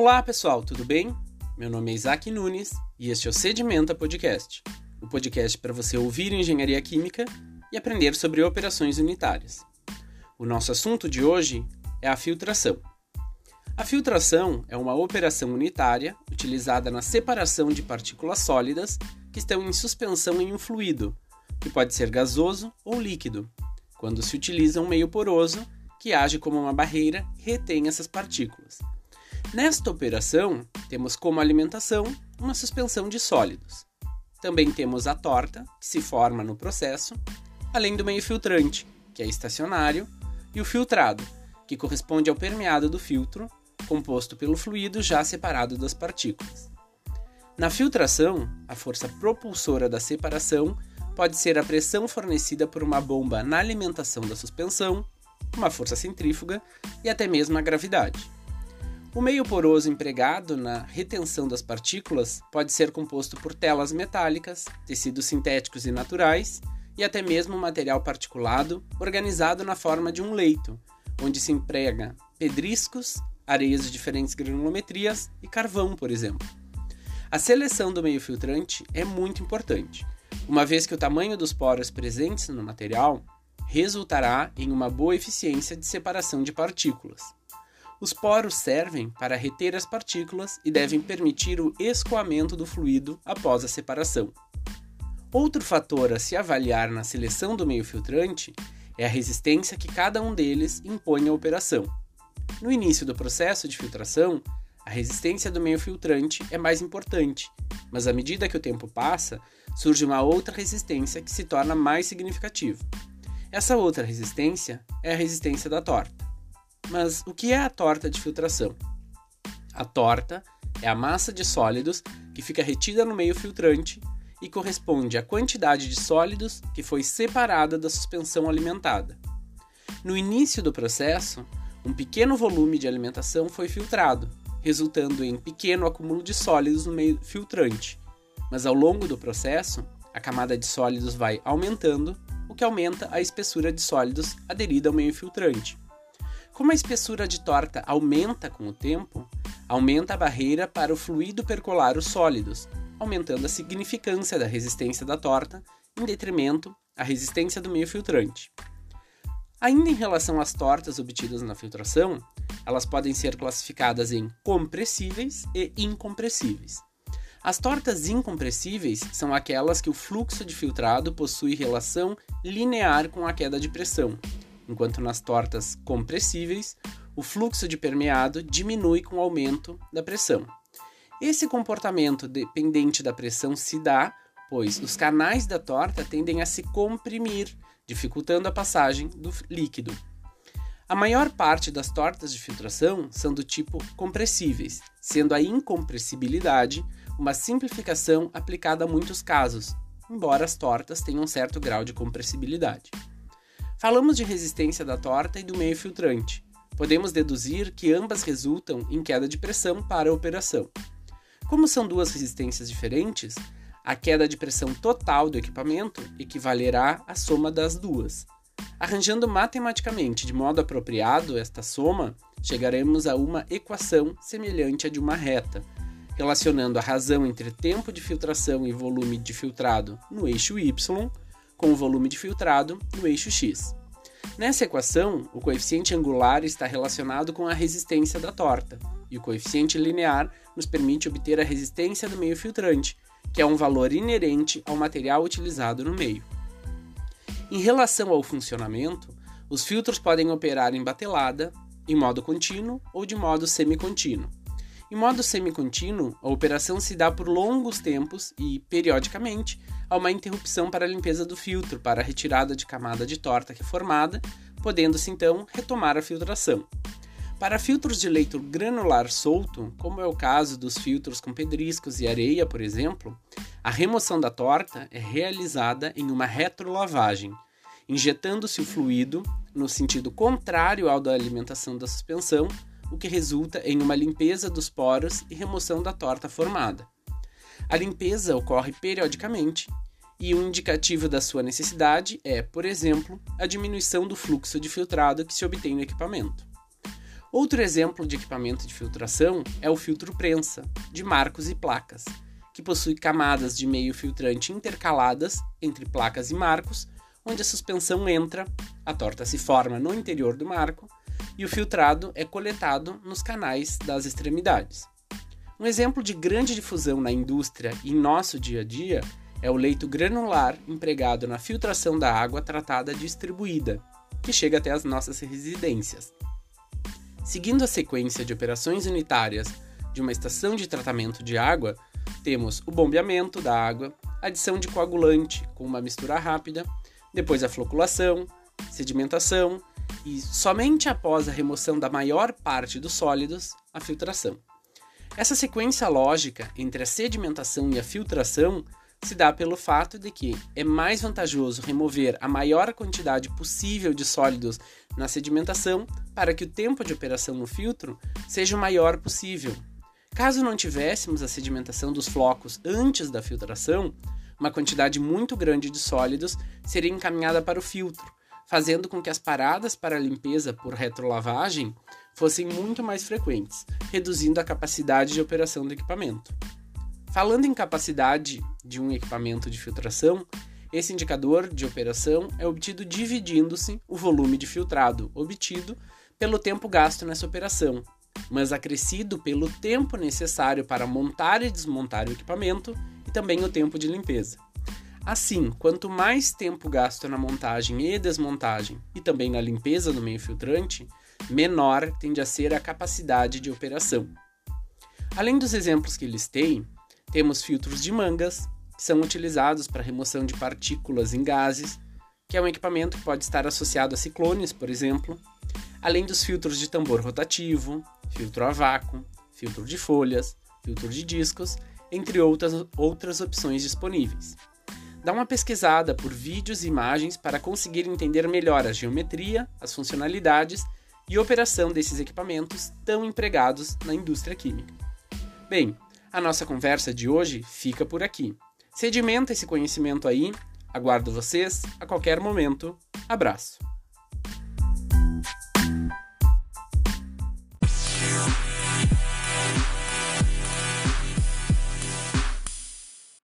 Olá pessoal, tudo bem? Meu nome é Isaac Nunes e este é o Sedimenta Podcast, o podcast para você ouvir engenharia química e aprender sobre operações unitárias. O nosso assunto de hoje é a filtração. A filtração é uma operação unitária utilizada na separação de partículas sólidas que estão em suspensão em um fluido, que pode ser gasoso ou líquido, quando se utiliza um meio poroso que age como uma barreira e retém essas partículas. Nesta operação, temos como alimentação uma suspensão de sólidos. Também temos a torta, que se forma no processo, além do meio filtrante, que é estacionário, e o filtrado, que corresponde ao permeado do filtro, composto pelo fluido já separado das partículas. Na filtração, a força propulsora da separação pode ser a pressão fornecida por uma bomba na alimentação da suspensão, uma força centrífuga e até mesmo a gravidade. O meio poroso empregado na retenção das partículas pode ser composto por telas metálicas, tecidos sintéticos e naturais e até mesmo material particulado organizado na forma de um leito, onde se emprega pedriscos, areias de diferentes granulometrias e carvão, por exemplo. A seleção do meio filtrante é muito importante, uma vez que o tamanho dos poros presentes no material resultará em uma boa eficiência de separação de partículas. Os poros servem para reter as partículas e devem permitir o escoamento do fluido após a separação. Outro fator a se avaliar na seleção do meio filtrante é a resistência que cada um deles impõe à operação. No início do processo de filtração, a resistência do meio filtrante é mais importante, mas à medida que o tempo passa, surge uma outra resistência que se torna mais significativa. Essa outra resistência é a resistência da torta. Mas o que é a torta de filtração? A torta é a massa de sólidos que fica retida no meio filtrante e corresponde à quantidade de sólidos que foi separada da suspensão alimentada. No início do processo, um pequeno volume de alimentação foi filtrado, resultando em pequeno acúmulo de sólidos no meio filtrante. Mas ao longo do processo, a camada de sólidos vai aumentando, o que aumenta a espessura de sólidos aderida ao meio filtrante. Como a espessura de torta aumenta com o tempo, aumenta a barreira para o fluido percolar os sólidos, aumentando a significância da resistência da torta em detrimento à resistência do meio filtrante. Ainda em relação às tortas obtidas na filtração, elas podem ser classificadas em compressíveis e incompressíveis. As tortas incompressíveis são aquelas que o fluxo de filtrado possui relação linear com a queda de pressão, enquanto nas tortas compressíveis, o fluxo de permeado diminui com o aumento da pressão. Esse comportamento dependente da pressão se dá, pois os canais da torta tendem a se comprimir, dificultando a passagem do líquido. A maior parte das tortas de filtração são do tipo compressíveis, sendo a incompressibilidade uma simplificação aplicada a muitos casos, embora as tortas tenham um certo grau de compressibilidade. Falamos de resistência da torta e do meio filtrante. Podemos deduzir que ambas resultam em queda de pressão para a operação. Como são duas resistências diferentes, a queda de pressão total do equipamento equivalerá à soma das duas. Arranjando matematicamente de modo apropriado esta soma, chegaremos a uma equação semelhante à de uma reta, relacionando a razão entre tempo de filtração e volume de filtrado no eixo y com o volume de filtrado no eixo x. Nessa equação, o coeficiente angular está relacionado com a resistência da torta, e o coeficiente linear nos permite obter a resistência do meio filtrante, que é um valor inerente ao material utilizado no meio. Em relação ao funcionamento, os filtros podem operar em batelada, em modo contínuo ou de modo semicontínuo. Em modo semicontínuo, a operação se dá por longos tempos e, periodicamente, há uma interrupção para a limpeza do filtro para a retirada de camada de torta reformada, podendo-se então retomar a filtração. Para filtros de leito granular solto, como é o caso dos filtros com pedriscos e areia, por exemplo, a remoção da torta é realizada em uma retrolavagem, injetando-se o fluido no sentido contrário ao da alimentação da suspensão o que resulta em uma limpeza dos poros e remoção da torta formada. A limpeza ocorre periodicamente e um indicativo da sua necessidade é, por exemplo, a diminuição do fluxo de filtrado que se obtém no equipamento. Outro exemplo de equipamento de filtração é o filtro prensa, de marcos e placas, que possui camadas de meio filtrante intercaladas entre placas e marcos, onde a suspensão entra, a torta se forma no interior do marco e o filtrado é coletado nos canais das extremidades. Um exemplo de grande difusão na indústria e em nosso dia a dia é o leito granular empregado na filtração da água tratada distribuída, que chega até as nossas residências. Seguindo a sequência de operações unitárias de uma estação de tratamento de água, temos o bombeamento da água, adição de coagulante com uma mistura rápida, depois a floculação, sedimentação e, somente após a remoção da maior parte dos sólidos, a filtração. Essa sequência lógica entre a sedimentação e a filtração se dá pelo fato de que é mais vantajoso remover a maior quantidade possível de sólidos na sedimentação para que o tempo de operação no filtro seja o maior possível. Caso não tivéssemos a sedimentação dos flocos antes da filtração, uma quantidade muito grande de sólidos seria encaminhada para o filtro, fazendo com que as paradas para limpeza por retrolavagem fossem muito mais frequentes, reduzindo a capacidade de operação do equipamento. Falando em capacidade de um equipamento de filtração, esse indicador de operação é obtido dividindo-se o volume de filtrado obtido pelo tempo gasto nessa operação, mas acrescido pelo tempo necessário para montar e desmontar o equipamento e também o tempo de limpeza. Assim, quanto mais tempo gasto na montagem e desmontagem e também na limpeza do meio filtrante, menor tende a ser a capacidade de operação. Além dos exemplos que listei, temos filtros de mangas, que são utilizados para remoção de partículas em gases, que é um equipamento que pode estar associado a ciclones, por exemplo, além dos filtros de tambor rotativo, filtro a vácuo, filtro de folhas, filtro de discos, entre outras, outras opções disponíveis. Dá uma pesquisada por vídeos e imagens para conseguir entender melhor a geometria, as funcionalidades e operação desses equipamentos tão empregados na indústria química. Bem, a nossa conversa de hoje fica por aqui. Sedimenta esse conhecimento aí. Aguardo vocês a qualquer momento. Abraço.